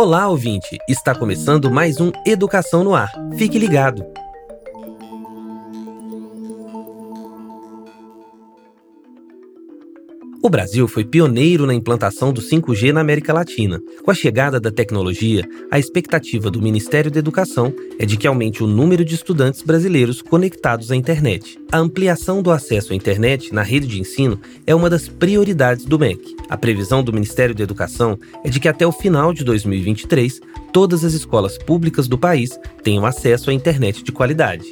Olá, ouvinte! Está começando mais um Educação no Ar. Fique ligado! O Brasil foi pioneiro na implantação do 5G na América Latina. Com a chegada da tecnologia, a expectativa do Ministério da Educação é de que aumente o número de estudantes brasileiros conectados à internet. A ampliação do acesso à internet na rede de ensino é uma das prioridades do MEC. A previsão do Ministério da Educação é de que até o final de 2023, todas as escolas públicas do país tenham acesso à internet de qualidade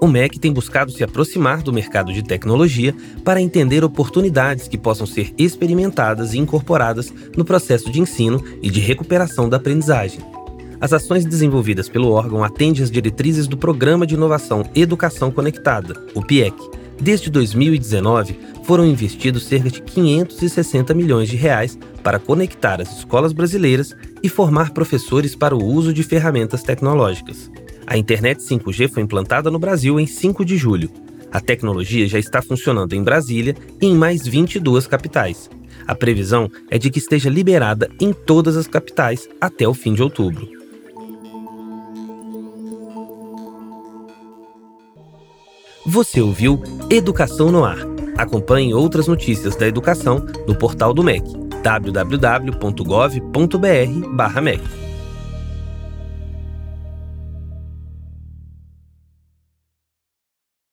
o MEC tem buscado se aproximar do mercado de tecnologia para entender oportunidades que possam ser experimentadas e incorporadas no processo de ensino e de recuperação da aprendizagem. As ações desenvolvidas pelo órgão atendem às diretrizes do Programa de Inovação Educação Conectada, o PIEC. Desde 2019, foram investidos cerca de 560 milhões de reais para conectar as escolas brasileiras e formar professores para o uso de ferramentas tecnológicas. A internet 5G foi implantada no Brasil em 5 de julho. A tecnologia já está funcionando em Brasília e em mais 22 capitais. A previsão é de que esteja liberada em todas as capitais até o fim de outubro. Você ouviu Educação no Ar. Acompanhe outras notícias da educação no portal do MEC, www.gov.br/mec.